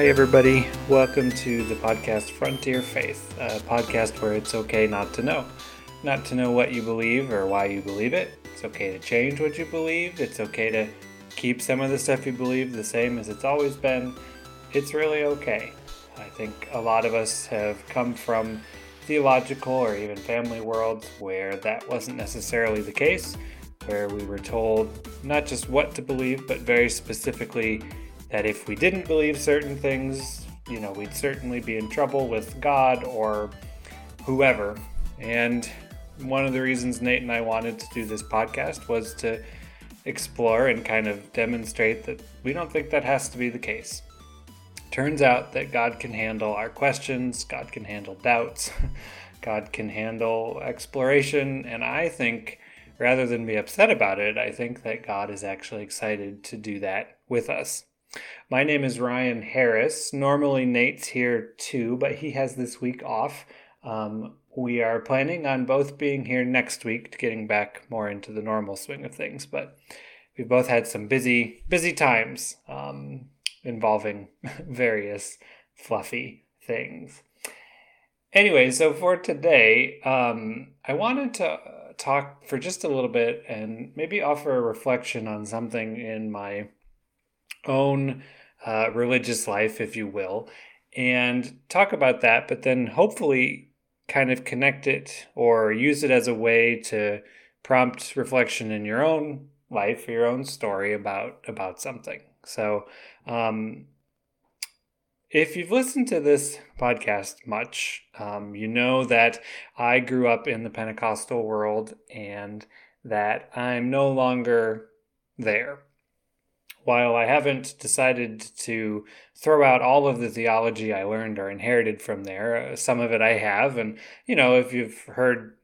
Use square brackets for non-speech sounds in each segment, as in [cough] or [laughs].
Hi, everybody. Welcome to the podcast Frontier Faith, a podcast where it's okay not to know. Not to know what you believe or why you believe it. It's okay to change what you believe. It's okay to keep some of the stuff you believe the same as it's always been. It's really okay. I think a lot of us have come from theological or even family worlds where that wasn't necessarily the case, where we were told not just what to believe, but very specifically that if we didn't believe certain things, you know, we'd certainly be in trouble with God or whoever. And one of the reasons Nate and I wanted to do this podcast was to explore and kind of demonstrate that we don't think that has to be the case. Turns out that God can handle our questions, God can handle doubts, [laughs] God can handle exploration, and I think rather than be upset about it, I think that God is actually excited to do that with us. My name is Ryan Harris. Normally, Nate's here too, but he has this week off. Um, we are planning on both being here next week, to getting back more into the normal swing of things. But we've both had some busy, busy times um, involving [laughs] various fluffy things. Anyway, so for today, um, I wanted to talk for just a little bit and maybe offer a reflection on something in my own uh, religious life, if you will, and talk about that, but then hopefully kind of connect it or use it as a way to prompt reflection in your own life, your own story about about something. So, um, if you've listened to this podcast much, um, you know that I grew up in the Pentecostal world and that I'm no longer there while I haven't decided to throw out all of the theology I learned or inherited from there, uh, some of it I have. And, you know, if you've heard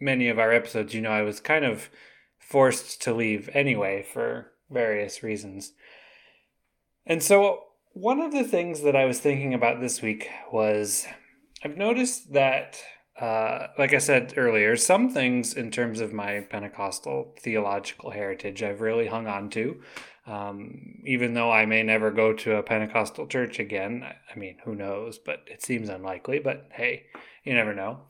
many of our episodes, you know I was kind of forced to leave anyway for various reasons. And so, one of the things that I was thinking about this week was I've noticed that uh, like I said earlier, some things in terms of my Pentecostal theological heritage I've really hung on to. Um, even though I may never go to a Pentecostal church again, I mean, who knows, but it seems unlikely. But hey, you never know.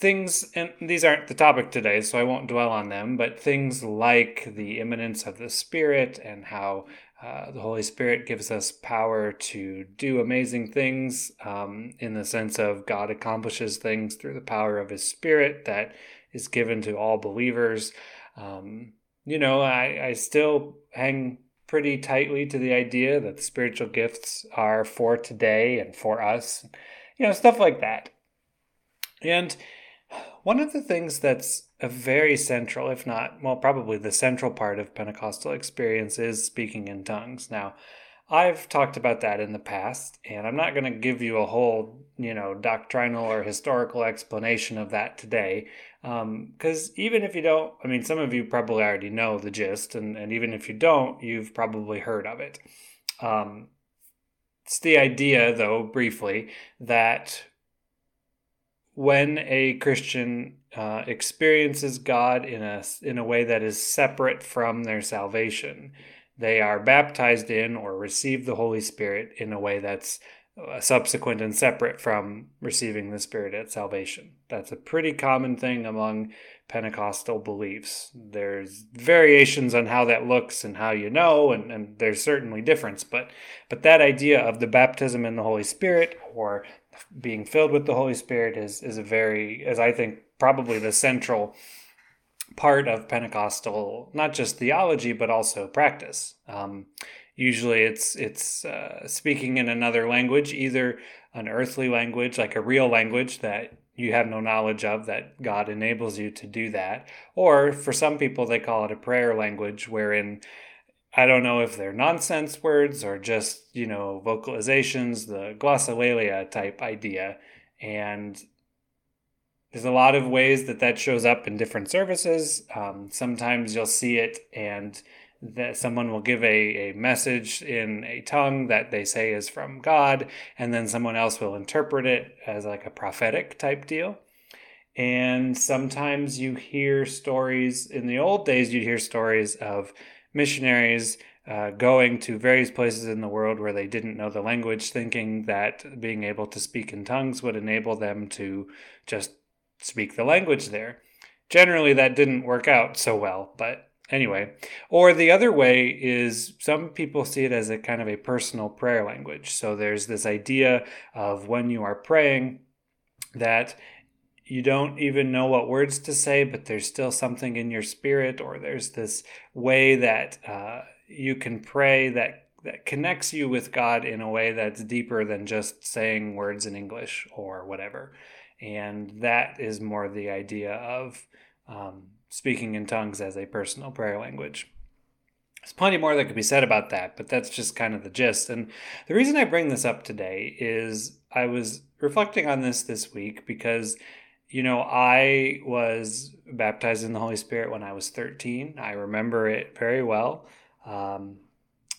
Things, and these aren't the topic today, so I won't dwell on them, but things like the immanence of the Spirit and how uh, the Holy Spirit gives us power to do amazing things um, in the sense of God accomplishes things through the power of His Spirit that is given to all believers. Um, you know, I, I still hang pretty tightly to the idea that the spiritual gifts are for today and for us, you know, stuff like that. And one of the things that's a very central, if not, well, probably the central part of Pentecostal experience is speaking in tongues. Now, I've talked about that in the past, and I'm not going to give you a whole, you know, doctrinal or historical explanation of that today. Because um, even if you don't, I mean, some of you probably already know the gist, and, and even if you don't, you've probably heard of it. Um, it's the idea, though, briefly, that when a Christian uh, experiences God in a in a way that is separate from their salvation, they are baptized in or receive the Holy Spirit in a way that's uh, subsequent and separate from receiving the Spirit at salvation. That's a pretty common thing among Pentecostal beliefs. There's variations on how that looks and how you know, and, and there's certainly difference, but but that idea of the baptism in the Holy Spirit or being filled with the Holy Spirit is is a very, as I think, probably the central part of Pentecostal, not just theology but also practice. Um, usually, it's it's uh, speaking in another language, either an earthly language, like a real language that you have no knowledge of, that God enables you to do that, or for some people they call it a prayer language, wherein I don't know if they're nonsense words or just you know vocalizations, the glossolalia type idea, and there's a lot of ways that that shows up in different services. Um, sometimes you'll see it and that someone will give a, a message in a tongue that they say is from God, and then someone else will interpret it as like a prophetic type deal. And sometimes you hear stories, in the old days, you'd hear stories of missionaries uh, going to various places in the world where they didn't know the language, thinking that being able to speak in tongues would enable them to just speak the language there. Generally, that didn't work out so well, but anyway. Or the other way is some people see it as a kind of a personal prayer language. So there's this idea of when you are praying that you don't even know what words to say, but there's still something in your spirit, or there's this way that uh, you can pray that that connects you with God in a way that's deeper than just saying words in English or whatever. And that is more the idea of um, speaking in tongues as a personal prayer language. There's plenty more that could be said about that, but that's just kind of the gist. And the reason I bring this up today is I was reflecting on this this week because you know, I was baptized in the Holy Spirit when I was 13. I remember it very well. Um,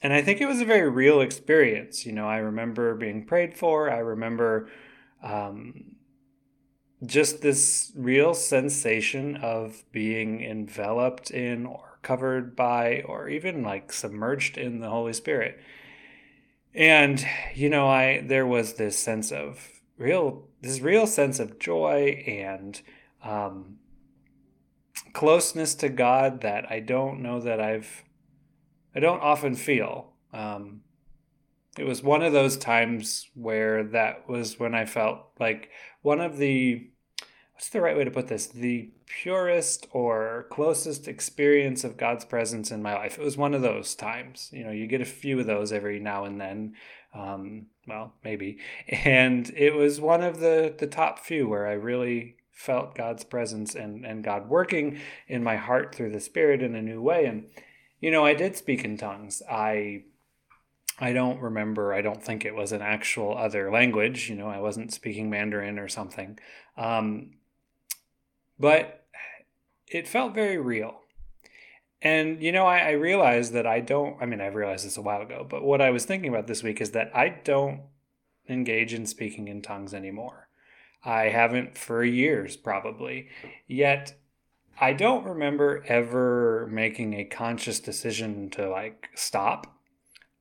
and I think it was a very real experience. You know, I remember being prayed for. I remember um, just this real sensation of being enveloped in or covered by or even like submerged in the Holy Spirit. And, you know, I there was this sense of real this real sense of joy and um, closeness to God that I don't know that I've I don't often feel. Um, it was one of those times where that was when I felt like one of the what's the right way to put this the purest or closest experience of God's presence in my life. It was one of those times. You know, you get a few of those every now and then um, well, maybe. And it was one of the, the top few where I really felt God's presence and, and God working in my heart through the Spirit in a new way. And, you know, I did speak in tongues. I I don't remember. I don't think it was an actual other language. You know, I wasn't speaking Mandarin or something. Um, but it felt very real. And you know, I, I realized that I don't. I mean, I realized this a while ago, but what I was thinking about this week is that I don't engage in speaking in tongues anymore. I haven't for years, probably. Yet, I don't remember ever making a conscious decision to like stop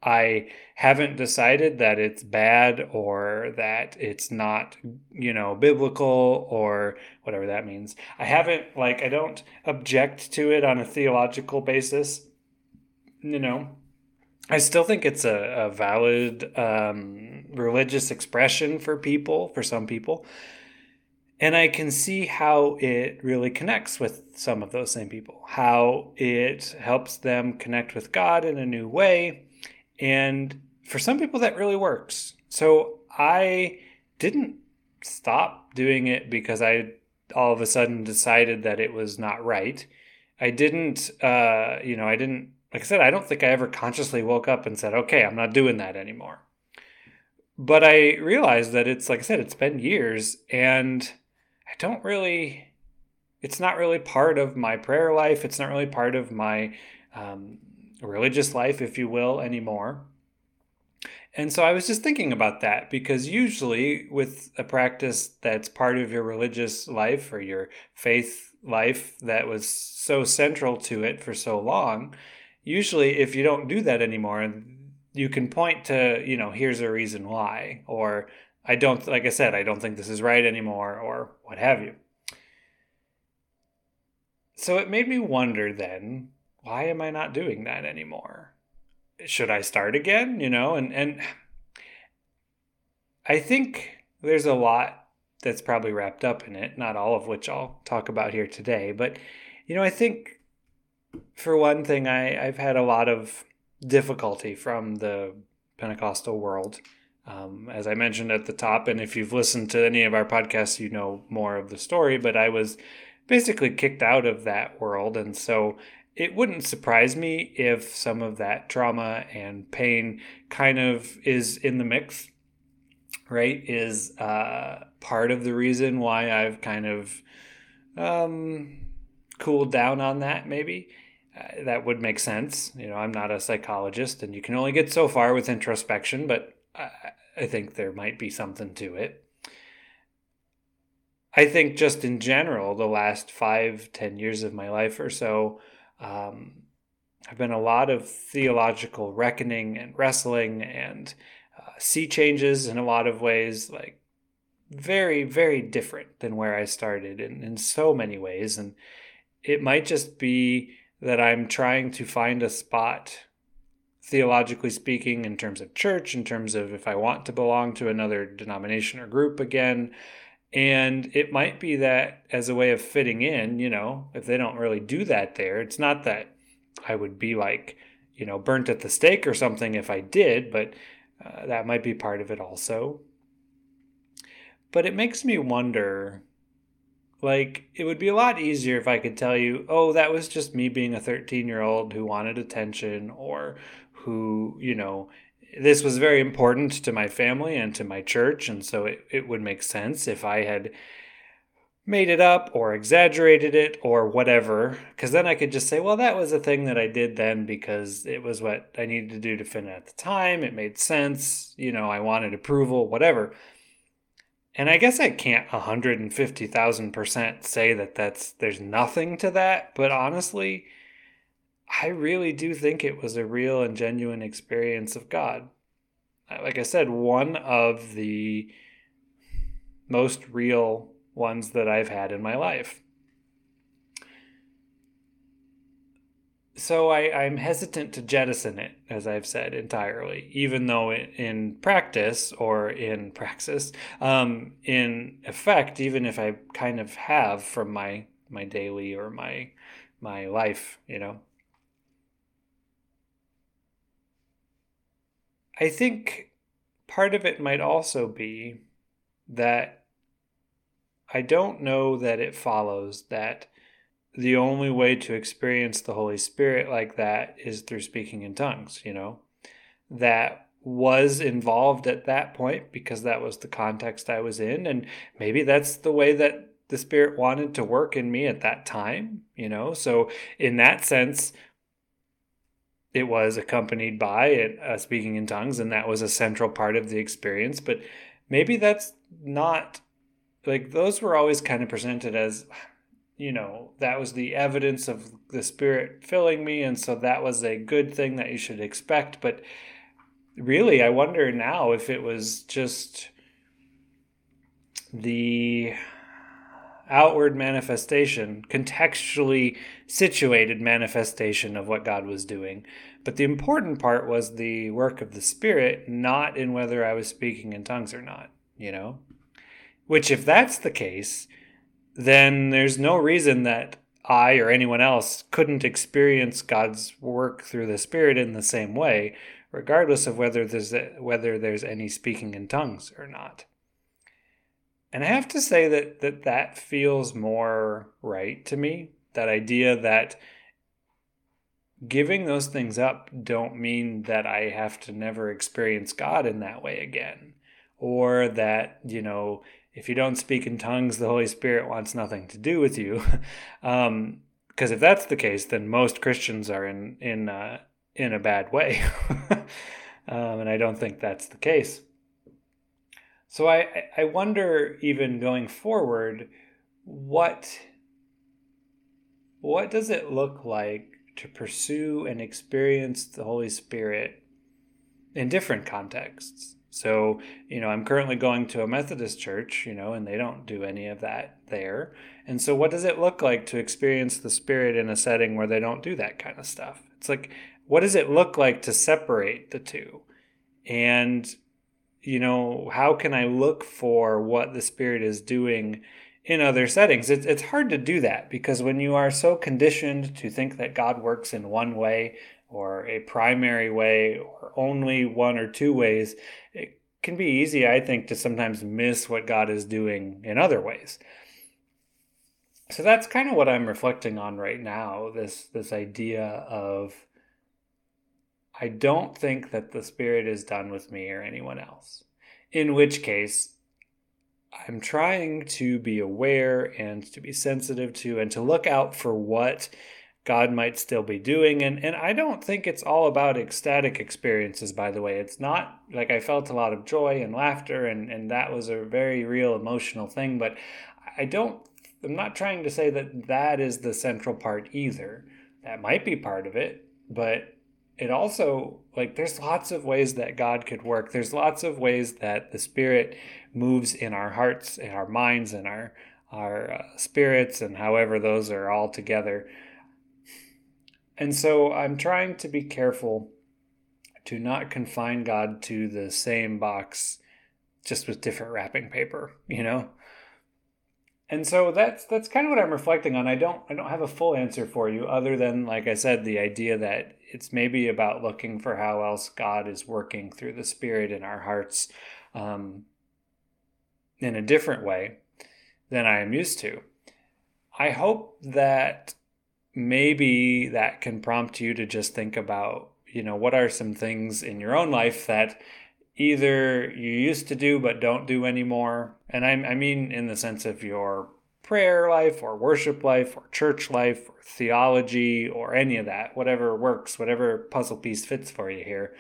I haven't decided that it's bad or that it's not, you know, biblical or whatever that means. I haven't, like, I don't object to it on a theological basis. You know, I still think it's a, a valid um, religious expression for people, for some people. And I can see how it really connects with some of those same people, how it helps them connect with God in a new way and for some people, that really works. So I didn't stop doing it because I all of a sudden decided that it was not right. I didn't, uh, you know, I didn't, like I said, I don't think I ever consciously woke up and said, okay, I'm not doing that anymore. But I realized that it's, like I said, it's been years and I don't really, it's not really part of my prayer life. It's not really part of my um, religious life, if you will, anymore. And so I was just thinking about that because usually, with a practice that's part of your religious life or your faith life that was so central to it for so long, usually, if you don't do that anymore, you can point to, you know, here's a reason why, or I don't, like I said, I don't think this is right anymore, or what have you. So it made me wonder then why am I not doing that anymore? Should I start again? You know, and and I think there's a lot that's probably wrapped up in it, not all of which I'll talk about here today, but you know, I think for one thing, I, I've had a lot of difficulty from the Pentecostal world. Um, as I mentioned at the top, and if you've listened to any of our podcasts, you know more of the story, but I was basically kicked out of that world. And so it wouldn't surprise me if some of that trauma and pain kind of is in the mix, right? Is uh, part of the reason why I've kind of um, cooled down on that, maybe. Uh, that would make sense. You know, I'm not a psychologist and you can only get so far with introspection, but I, I think there might be something to it. I think just in general, the last five, ten years of my life or so, um, have been a lot of theological reckoning and wrestling and uh, sea changes in a lot of ways, like very, very different than where I started in, in so many ways. And it might just be that I'm trying to find a spot, theologically speaking, in terms of church, in terms of if I want to belong to another denomination or group again. And it might be that as a way of fitting in, you know, if they don't really do that there, it's not that I would be like, you know, burnt at the stake or something if I did, but uh, that might be part of it also. But it makes me wonder like, it would be a lot easier if I could tell you, oh, that was just me being a 13 year old who wanted attention or who, you know, this was very important to my family and to my church. And so it, it would make sense if I had made it up or exaggerated it or whatever. Because then I could just say, well, that was a thing that I did then because it was what I needed to do to fit in at the time. It made sense. You know, I wanted approval, whatever. And I guess I can't 150,000% say that that's there's nothing to that, but honestly, I really do think it was a real and genuine experience of God. Like I said, one of the most real ones that I've had in my life. so I, I'm hesitant to jettison it, as I've said entirely, even though in practice or in praxis, um, in effect, even if I kind of have from my my daily or my my life, you know. I think part of it might also be that I don't know that it follows that the only way to experience the Holy Spirit like that is through speaking in tongues, you know? That was involved at that point because that was the context I was in. And maybe that's the way that the Spirit wanted to work in me at that time, you know? So, in that sense, it was accompanied by uh, speaking in tongues, and that was a central part of the experience. But maybe that's not like those were always kind of presented as you know, that was the evidence of the Spirit filling me. And so that was a good thing that you should expect. But really, I wonder now if it was just the outward manifestation, contextually situated manifestation of what God was doing. But the important part was the work of the Spirit, not in whether I was speaking in tongues or not, you know? Which, if that's the case, then there's no reason that I or anyone else couldn't experience God's work through the Spirit in the same way, regardless of whether there's whether there's any speaking in tongues or not. And I have to say that that, that feels more right to me. That idea that giving those things up don't mean that I have to never experience God in that way again. Or that, you know, if you don't speak in tongues, the Holy Spirit wants nothing to do with you. [laughs] um, because if that's the case, then most Christians are in in uh, in a bad way, [laughs] um, and I don't think that's the case. So I I wonder even going forward, what what does it look like to pursue and experience the Holy Spirit in different contexts? So, you know, I'm currently going to a Methodist church, you know, and they don't do any of that there. And so, what does it look like to experience the Spirit in a setting where they don't do that kind of stuff? It's like, what does it look like to separate the two? And, you know, how can I look for what the Spirit is doing in other settings? It's, it's hard to do that because when you are so conditioned to think that God works in one way or a primary way or only one or two ways, it can be easy, I think, to sometimes miss what God is doing in other ways. So that's kind of what I'm reflecting on right now, this this idea of I don't think that the spirit is done with me or anyone else. In which case, I'm trying to be aware and to be sensitive to and to look out for what God might still be doing. And, and I don't think it's all about ecstatic experiences, by the way. It's not like I felt a lot of joy and laughter, and, and that was a very real emotional thing. But I don't, I'm not trying to say that that is the central part either. That might be part of it. but it also like there's lots of ways that God could work. There's lots of ways that the Spirit moves in our hearts, in our minds, in our our uh, spirits, and however those are all together. And so I'm trying to be careful to not confine God to the same box, just with different wrapping paper. You know and so that's that's kind of what I'm reflecting on. I don't I don't have a full answer for you other than like I said the idea that it's maybe about looking for how else God is working through the Spirit in our hearts um, in a different way than I am used to. I hope that maybe that can prompt you to just think about you know what are some things in your own life that either you used to do but don't do anymore. And I, I mean, in the sense of your prayer life or worship life or church life or theology or any of that, whatever works, whatever puzzle piece fits for you here.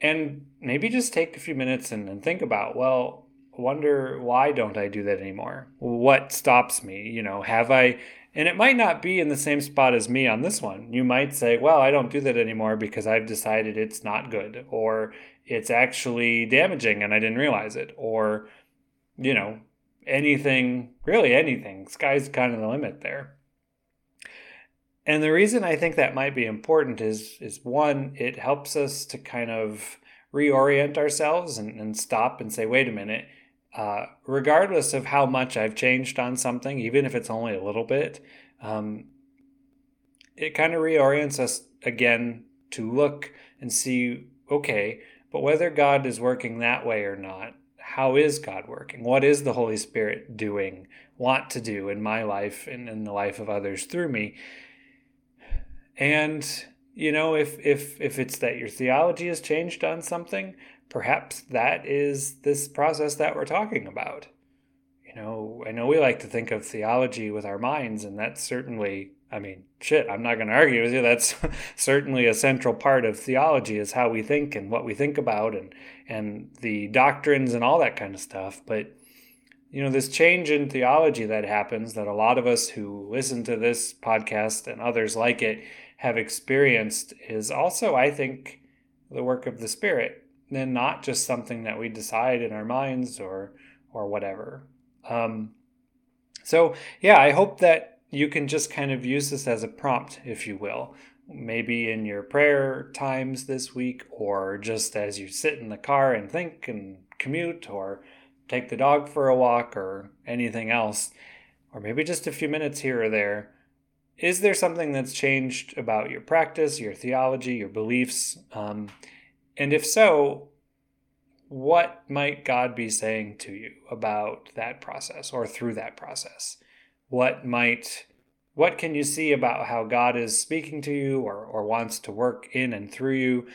And maybe just take a few minutes and, and think about, well, wonder why don't I do that anymore? What stops me? You know, have I and it might not be in the same spot as me on this one. You might say, well, I don't do that anymore because I've decided it's not good, or it's actually damaging and I didn't realize it, or, you know, anything, really anything. Sky's kind of the limit there. And the reason I think that might be important is, is one, it helps us to kind of reorient ourselves and, and stop and say, wait a minute, uh, regardless of how much I've changed on something, even if it's only a little bit, um, it kind of reorients us again to look and see okay, but whether God is working that way or not, how is God working? What is the Holy Spirit doing, want to do in my life and in the life of others through me? And you know, if if if it's that your theology has changed on something, perhaps that is this process that we're talking about. You know, I know we like to think of theology with our minds, and that's certainly, I mean, shit, I'm not going to argue with you. That's [laughs] certainly a central part of theology is how we think and what we think about and, and the doctrines and all that kind of stuff. But, you know, this change in theology that happens that a lot of us who listen to this podcast and others like it have experienced is also, I think, the work of the Spirit and not just something that we decide in our minds or or whatever. Um, so yeah, I hope that you can just kind of use this as a prompt, if you will, maybe in your prayer times this week, or just as you sit in the car and think and commute, or take the dog for a walk, or anything else, or maybe just a few minutes here or there. Is there something that's changed about your practice, your theology, your beliefs? Um, and if so, what might God be saying to you about that process or through that process? What might what can you see about how God is speaking to you or, or wants to work in and through you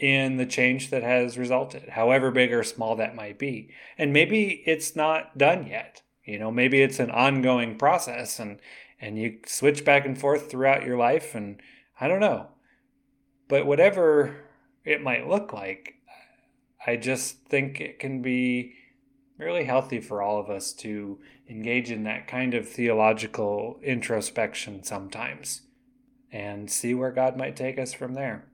in the change that has resulted, however big or small that might be? And maybe it's not done yet. You know, maybe it's an ongoing process and and you switch back and forth throughout your life and I don't know. But whatever it might look like. I just think it can be really healthy for all of us to engage in that kind of theological introspection sometimes and see where God might take us from there.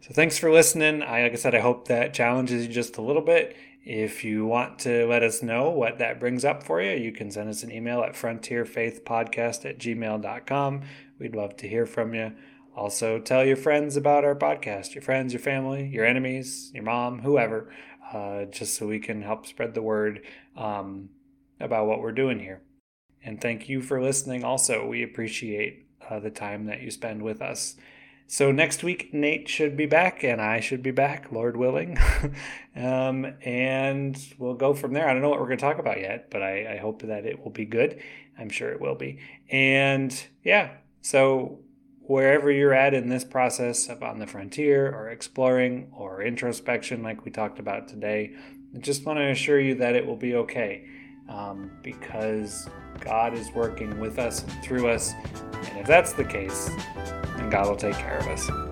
So thanks for listening. I like I said, I hope that challenges you just a little bit. If you want to let us know what that brings up for you, you can send us an email at frontierfaithpodcast at gmail.com. We'd love to hear from you. Also, tell your friends about our podcast, your friends, your family, your enemies, your mom, whoever, uh, just so we can help spread the word um, about what we're doing here. And thank you for listening. Also, we appreciate uh, the time that you spend with us. So, next week, Nate should be back and I should be back, Lord willing. [laughs] um, and we'll go from there. I don't know what we're going to talk about yet, but I, I hope that it will be good. I'm sure it will be. And yeah, so wherever you're at in this process of on the frontier or exploring or introspection, like we talked about today, I just want to assure you that it will be okay um, because God is working with us through us. And if that's the case, then God will take care of us.